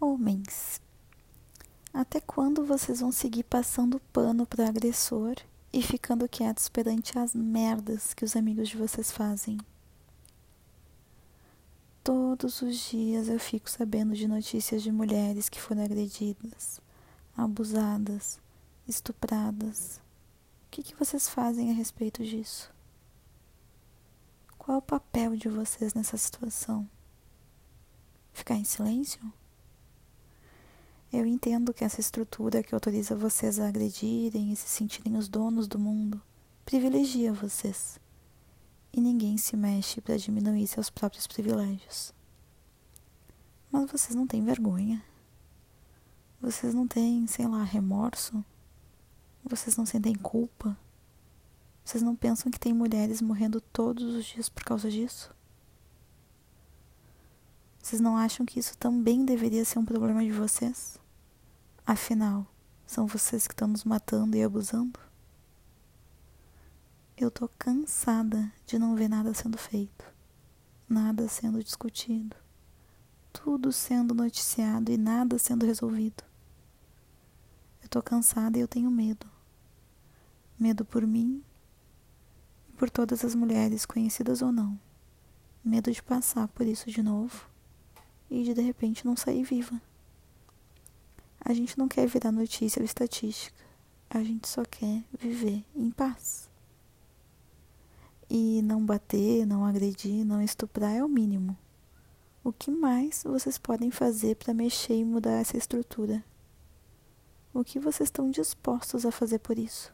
Homens, até quando vocês vão seguir passando pano para agressor e ficando quietos perante as merdas que os amigos de vocês fazem? Todos os dias eu fico sabendo de notícias de mulheres que foram agredidas, abusadas, estupradas. O que, que vocês fazem a respeito disso? Qual é o papel de vocês nessa situação? Ficar em silêncio? Eu entendo que essa estrutura que autoriza vocês a agredirem e se sentirem os donos do mundo privilegia vocês. E ninguém se mexe para diminuir seus próprios privilégios. Mas vocês não têm vergonha. Vocês não têm, sei lá, remorso. Vocês não sentem culpa. Vocês não pensam que tem mulheres morrendo todos os dias por causa disso? Vocês não acham que isso também deveria ser um problema de vocês? Afinal, são vocês que estão nos matando e abusando? Eu tô cansada de não ver nada sendo feito, nada sendo discutido, tudo sendo noticiado e nada sendo resolvido. Eu tô cansada e eu tenho medo. Medo por mim e por todas as mulheres, conhecidas ou não. Medo de passar por isso de novo e de repente não sair viva. A gente não quer virar notícia ou estatística. A gente só quer viver em paz. E não bater, não agredir, não estuprar é o mínimo. O que mais vocês podem fazer para mexer e mudar essa estrutura? O que vocês estão dispostos a fazer por isso?